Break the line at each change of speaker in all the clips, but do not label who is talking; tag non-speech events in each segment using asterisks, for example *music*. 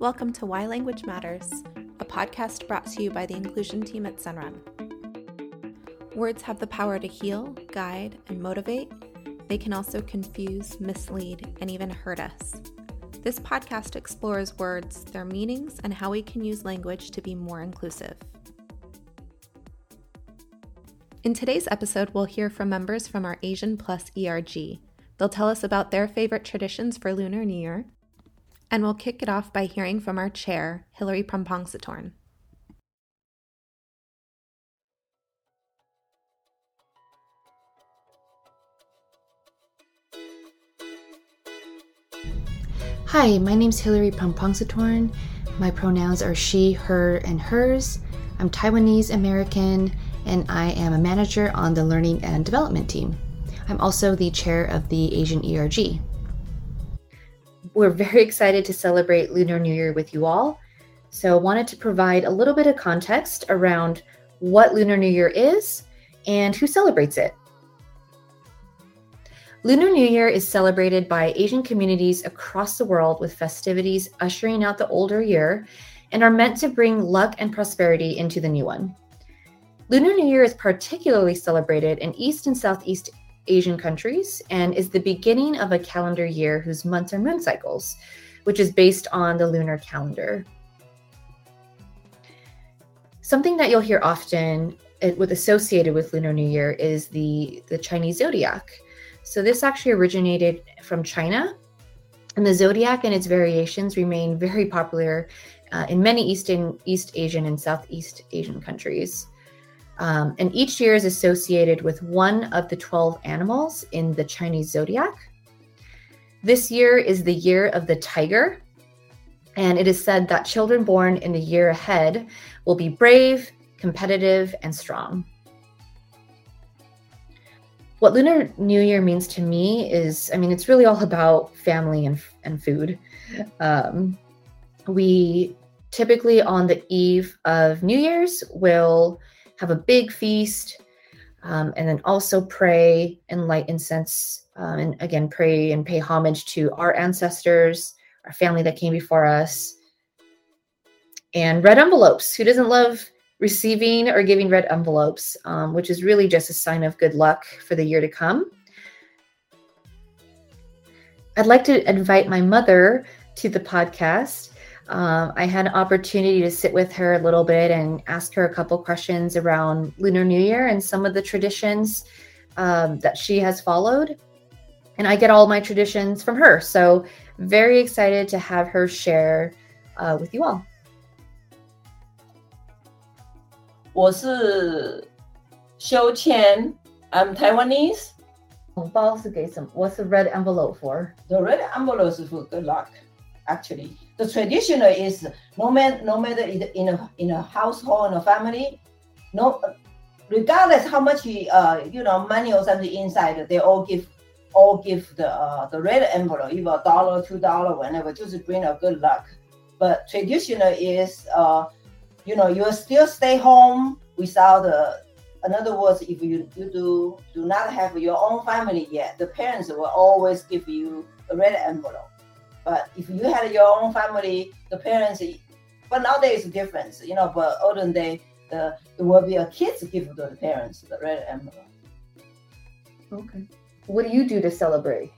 Welcome to Why Language Matters, a podcast brought to you by the inclusion team at Sunrun. Words have the power to heal, guide, and motivate. They can also confuse, mislead, and even hurt us. This podcast explores words, their meanings, and how we can use language to be more inclusive. In today's episode, we'll hear from members from our Asian Plus ERG. They'll tell us about their favorite traditions for Lunar New Year, and we'll kick it off by hearing from our chair, Hilary Prampongsatorn.
Hi, my name's Hilary Prampongsatorn. My pronouns are she, her, and hers. I'm Taiwanese American, and I am a manager on the Learning and Development team. I'm also the chair of the Asian ERG. We're very excited to celebrate Lunar New Year with you all. So, I wanted to provide a little bit of context around what Lunar New Year is and who celebrates it. Lunar New Year is celebrated by Asian communities across the world with festivities ushering out the older year and are meant to bring luck and prosperity into the new one. Lunar New Year is particularly celebrated in East and Southeast Asian countries and is the beginning of a calendar year whose months are moon cycles, which is based on the lunar calendar. Something that you'll hear often with associated with Lunar New Year is the, the Chinese zodiac. So this actually originated from China, and the zodiac and its variations remain very popular uh, in many Eastern, East Asian and Southeast Asian countries. Um, and each year is associated with one of the 12 animals in the Chinese zodiac. This year is the year of the tiger, and it is said that children born in the year ahead will be brave, competitive, and strong. What Lunar New Year means to me is, I mean, it's really all about family and, and food. Um, we typically, on the eve of New Year's, will have a big feast, um, and then also pray and light incense. Um, and again, pray and pay homage to our ancestors, our family that came before us. And red envelopes. Who doesn't love receiving or giving red envelopes, um, which is really just a sign of good luck for the year to come? I'd like to invite my mother to the podcast. Um, I had an opportunity to sit with her a little bit and ask her a couple questions around Lunar New Year and some of the traditions um, that she has followed. And I get all my traditions from her. So, very excited to have her share uh, with you all.
我是修谦，I'm Taiwanese.
红包是给什么？What's the red envelope for?
The red envelope is for good luck, actually the traditional is no matter no matter in a in a household in a family, no regardless how much uh you know money or something inside, they all give all give the uh, the red envelope, either a dollar, two dollar, whatever, just bring a good luck. But traditional is uh you know you still stay home without the in other words, if you, you do do not have your own family yet, the parents will always give you a red envelope. But if you had your own family, the parents, but nowadays it's different, you know. But olden day, the it will be a kids gift to the parents the red envelope.
Okay. What do you do to celebrate?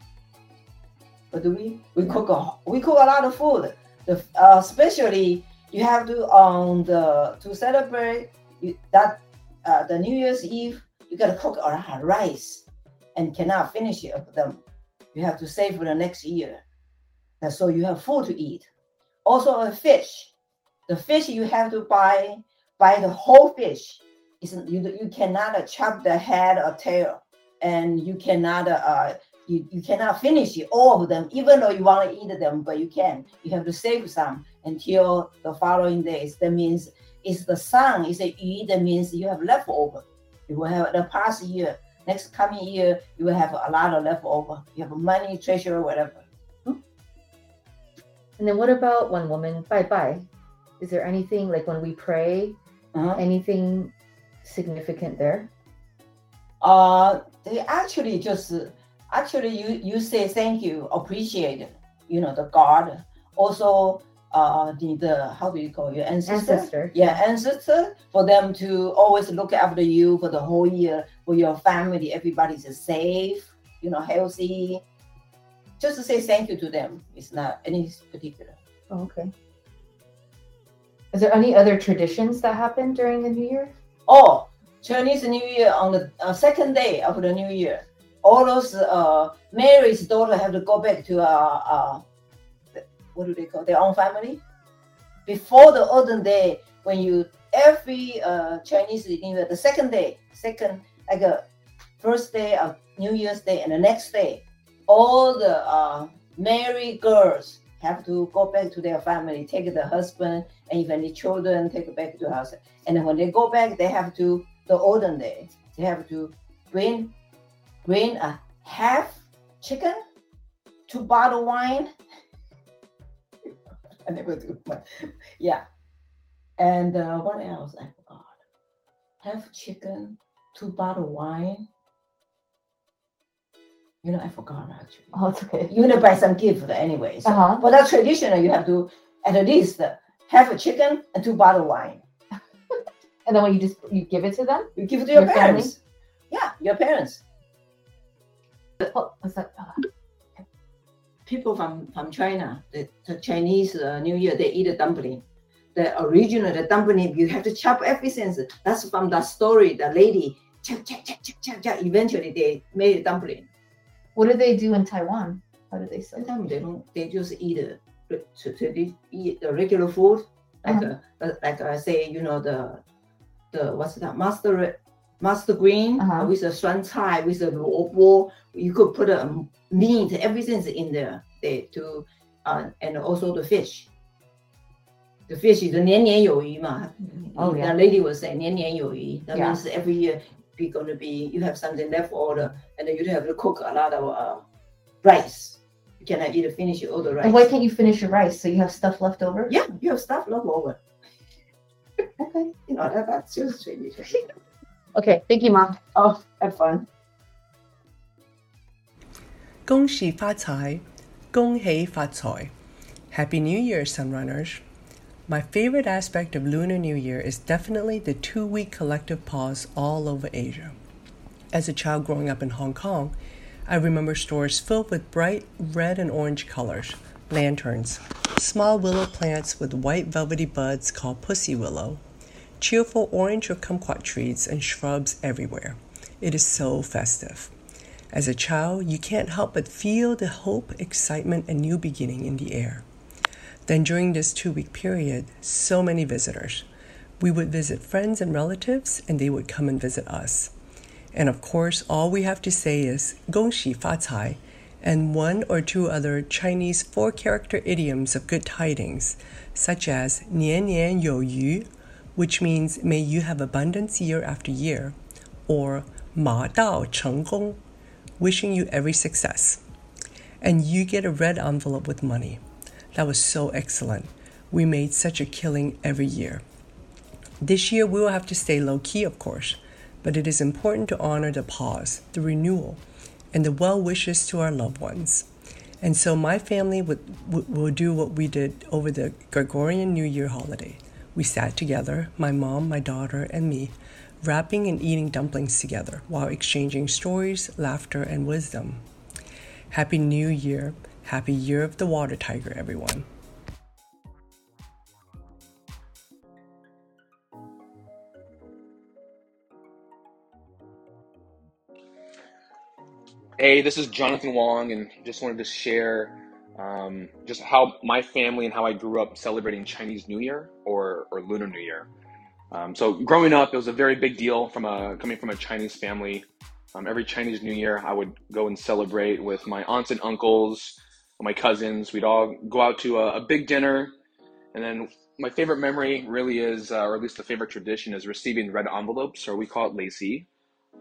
What do we? We cook a we cook a lot of food. The uh, especially you have to on the to celebrate you, that uh, the New Year's Eve you gotta cook a lot of rice and cannot finish it of them. You have to save for the next year. And so you have food to eat. Also a fish. The fish you have to buy buy the whole fish. It's, you, you cannot chop the head or tail, and you cannot uh, you, you cannot finish all of them, even though you want to eat them, but you can. You have to save some until the following days. That means it's the sun, it's a yu, that means you have leftover. You will have the past year, next coming year, you will have a lot of leftover. You have money, treasure, whatever.
And then what about one woman bye bye? Is there anything like when we pray, uh-huh. anything significant there?
Uh, they actually just actually you you say thank you, appreciate, you know, the God. Also, uh the how do you call your ancestor?
Ancestor.
Yeah, ancestor for them to always look after you for the whole year for your family. Everybody's safe, you know, healthy. Just to say thank you to them. It's not any particular.
Oh, okay. Is there any other traditions that happen during the New Year?
Oh, Chinese New Year on the uh, second day of the New Year, all those uh, Mary's daughter have to go back to uh, uh, what do they call their own family before the olden day when you every uh, Chinese New Year the second day second like a first day of New Year's Day and the next day all the uh, married girls have to go back to their family, take the husband and even the children, take back to house. And when they go back, they have to the olden day, they have to bring bring a half chicken, two bottle wine. *laughs* I never do, but yeah. And uh, what else? Forgot. Half chicken, two bottle wine. You know, I forgot actually.
Oh, it's *laughs* okay.
You want to buy some gift anyway. So
Uh-huh.
for that traditional, you have to at least have a chicken and two bottle wine. *laughs*
And then when you just you give it to them?
You give it to your,
Your family?
parents. Yeah, your parents.
Oh, what's that? Uh,
People from from China, the, the Chinese uh, New Year, they eat a dumpling. The original the dumpling, you have to chop everything. That's from that story. The lady chop chop chop chop chop chop. Eventually, they made a dumpling.
what do they do in Taiwan? How do they say?
Sometimes they don't. They just eat a, so, so they eat the regular food, like
Uh-huh.
uh, like I say, you know the the what's that master master green
Uh-huh.
with the 酸菜 with the 萝卜. You could put a meat, everything's in there. They to uh, and also the fish. The fish is the 年年有余嘛.
Oh, yeah.
The lady was saying 年年有余. That
Yeah.
means every year be gonna be you have something left over and then you have to cook a lot of uh, rice. You cannot eat finish all the rice.
And why can't you finish your rice? So you have stuff left over?
yeah, you have stuff left over. *laughs*
Okay.
You know that, that's just tradition. *laughs*
Okay. Thank you, mom.
oh, have fun.
恭喜发财，恭喜发财. Happy New Year, Sunrunners. My favorite aspect of Lunar New Year is definitely the two week collective pause all over Asia. As a child growing up in Hong Kong, I remember stores filled with bright red and orange colors, lanterns, small willow plants with white velvety buds called pussy willow, cheerful orange or kumquat trees, and shrubs everywhere. It is so festive. As a child, you can't help but feel the hope, excitement, and new beginning in the air. Then, during this two week period, so many visitors. We would visit friends and relatives, and they would come and visit us. And of course, all we have to say is Gongxi Fa Cai and one or two other Chinese four character idioms of good tidings, such as Nian Nian Yo Yu, which means may you have abundance year after year, or Ma Dao Cheng Gong, wishing you every success. And you get a red envelope with money. That was so excellent. We made such a killing every year. This year, we will have to stay low key, of course, but it is important to honor the pause, the renewal, and the well wishes to our loved ones. And so, my family would, would, will do what we did over the Gregorian New Year holiday. We sat together, my mom, my daughter, and me, wrapping and eating dumplings together while exchanging stories, laughter, and wisdom. Happy New Year. Happy Year of the Water Tiger, everyone.
Hey, this is Jonathan Wong, and just wanted to share um, just how my family and how I grew up celebrating Chinese New Year or, or Lunar New Year. Um, so growing up, it was a very big deal from a coming from a Chinese family. Um, every Chinese New Year, I would go and celebrate with my aunts and uncles, my cousins. We'd all go out to a, a big dinner, and then my favorite memory really is, uh, or at least the favorite tradition, is receiving red envelopes, or we call it lai see.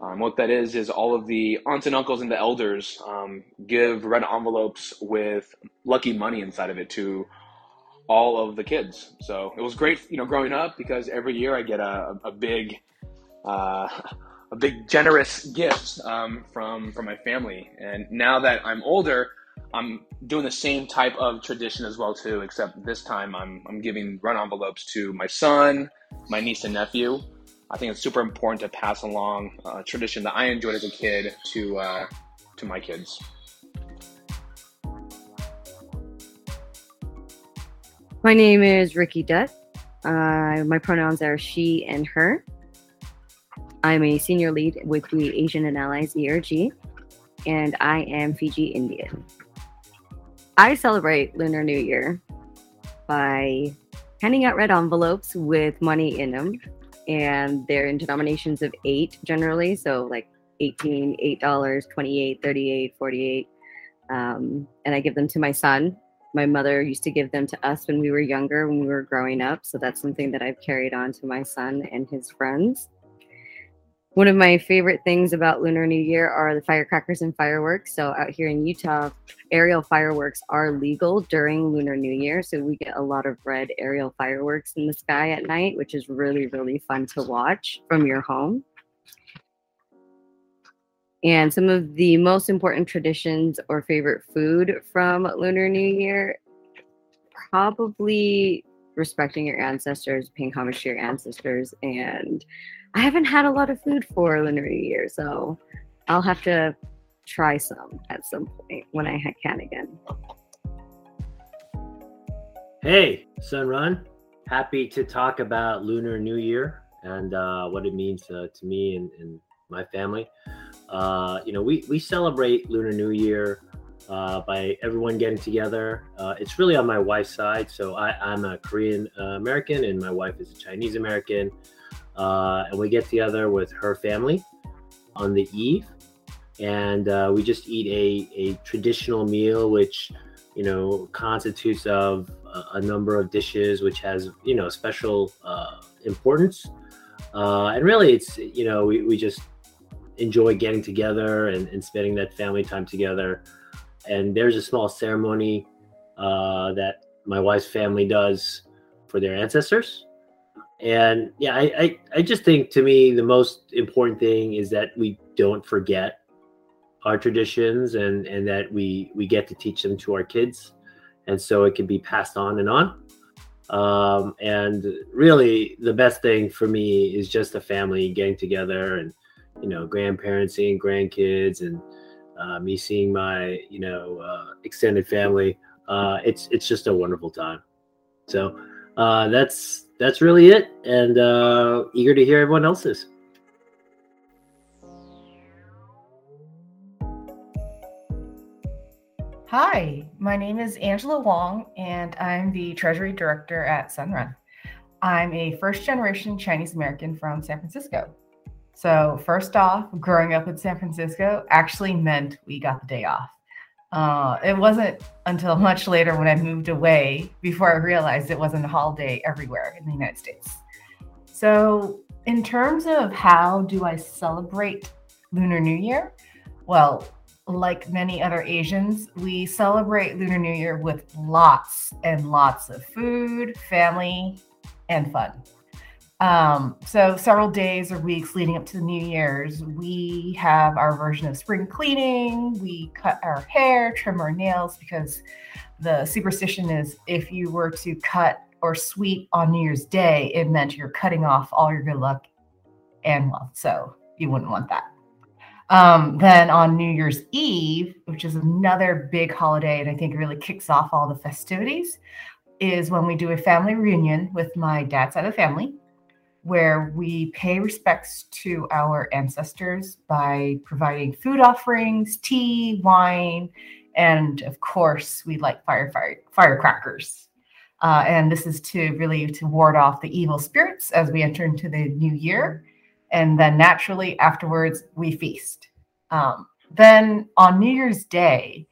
Um, what that is is all of the aunts and uncles and the elders um, give red envelopes with lucky money inside of it to all of the kids. So it was great, you know, growing up because every year I get a, a big, uh, *laughs* a big generous gift um, from from my family. And now that I'm older, I'm doing the same type of tradition as well too, except this time I'm I'm giving run envelopes to my son, my niece and nephew. I think it's super important to pass along a tradition that I enjoyed as a kid to uh, to my kids.
My name is Ricky Dutt. Uh, my pronouns are she and her. I'm a senior lead with the Asian and Allies ERG, and I am Fiji Indian. I celebrate Lunar New Year by handing out red envelopes with money in them, and they're in denominations of eight generally, so like 18, $8, 28, 38, 48. Um, and I give them to my son. My mother used to give them to us when we were younger, when we were growing up. So that's something that I've carried on to my son and his friends. One of my favorite things about Lunar New Year are the firecrackers and fireworks. So, out here in Utah, aerial fireworks are legal during Lunar New Year. So, we get a lot of red aerial fireworks in the sky at night, which is really, really fun to watch from your home. And some of the most important traditions or favorite food from Lunar New Year probably respecting your ancestors, paying homage to your ancestors, and I haven't had a lot of food for Lunar New Year, so I'll have to try some at some point when I can again.
Hey, Sunrun. Happy to talk about Lunar New Year and uh, what it means to, to me and, and, my family. Uh, you know, we, we celebrate Lunar New Year uh, by everyone getting together. Uh, it's really on my wife's side. So I, I'm a Korean uh, American and my wife is a Chinese American uh, and we get together with her family on the eve, and uh, we just eat a, a traditional meal, which you know constitutes of a, a number of dishes, which has you know special uh, importance. Uh, and really, it's you know we, we just enjoy getting together and, and spending that family time together. And there's a small ceremony uh, that my wife's family does for their ancestors and yeah, I, I, I just think to me the most important thing is that we don't forget our traditions and and that we we get to teach them to our kids, and so it can be passed on and on. Um, and really, the best thing for me is just a family getting together and you know grandparents seeing grandkids and uh, me seeing my you know uh, extended family. Uh, it's it's just a wonderful time. So uh, that's that's really it. And uh, eager to hear everyone else's.
Hi, my name is Angela Wong, and I'm the Treasury Director at Sunrun. I'm a first generation Chinese American from San Francisco. So, first off, growing up in San Francisco actually meant we got the day off. Uh, it wasn't until much later when I moved away before I realized it wasn't a holiday everywhere in the United States. So, in terms of how do I celebrate Lunar New Year? Well, like many other Asians, we celebrate Lunar New Year with lots and lots of food, family, and fun. Um, so several days or weeks leading up to the New Year's, we have our version of spring cleaning. We cut our hair, trim our nails because the superstition is if you were to cut or sweep on New Year's Day, it meant you're cutting off all your good luck and wealth. So you wouldn't want that. Um, then on New Year's Eve, which is another big holiday, and I think really kicks off all the festivities, is when we do a family reunion with my dad's side of the family where we pay respects to our ancestors by providing food offerings, tea, wine, and of course, we light fire, fire firecrackers. Uh, and this is to really to ward off the evil spirits as we enter into the new year. And then naturally afterwards, we feast. Um, then on New Year's Day,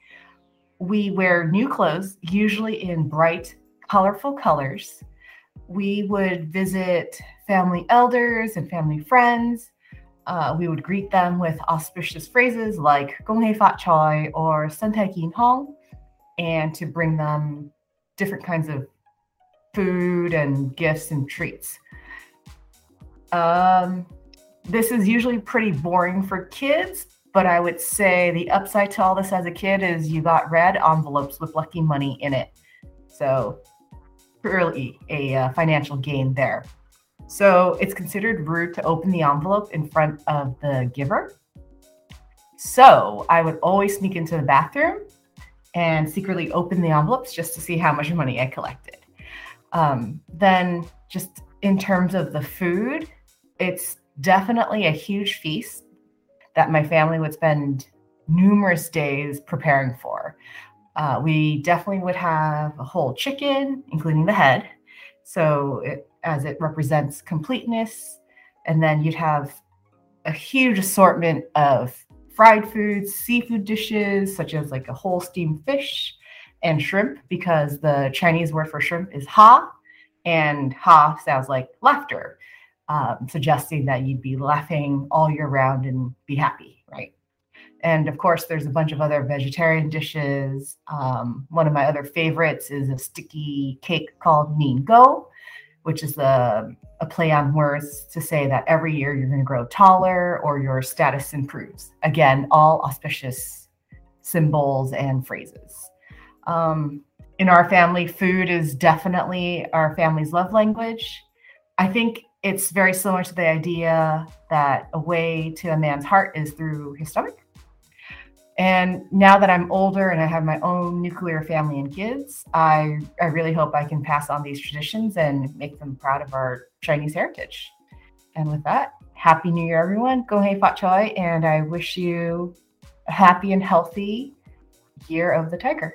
we wear new clothes, usually in bright, colorful colors. We would visit family elders and family friends. Uh, we would greet them with auspicious phrases like Gong Hei Fat Choi or Sen Tai Kin Hong, and to bring them different kinds of food and gifts and treats. Um, this is usually pretty boring for kids, but I would say the upside to all this as a kid is you got red envelopes with lucky money in it. So, really a uh, financial gain there. So, it's considered rude to open the envelope in front of the giver. So, I would always sneak into the bathroom and secretly open the envelopes just to see how much money I collected. Um, then, just in terms of the food, it's definitely a huge feast that my family would spend numerous days preparing for. Uh, we definitely would have a whole chicken, including the head, so it, as it represents completeness. And then you'd have a huge assortment of fried foods, seafood dishes, such as like a whole steamed fish and shrimp, because the Chinese word for shrimp is ha, and ha sounds like laughter um, suggesting that you'd be laughing all year round and be happy, right? And of course, there's a bunch of other vegetarian dishes. Um, one of my other favorites is a sticky cake called Nian Gou, which is a, a play on words to say that every year you're going to grow taller or your status improves. Again, all auspicious symbols and phrases. Um, in our family, food is definitely our family's love language. I think it's very similar to the idea that a way to a man's heart is through his stomach. And now that I'm older and I have my own nuclear family and kids, I, I really hope I can pass on these traditions and make them proud of our Chinese heritage. And with that, Happy New Year, everyone. Gong Hei Fat Choi, and I wish you a happy and healthy year of the tiger.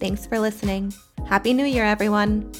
Thanks for listening. Happy New Year, everyone.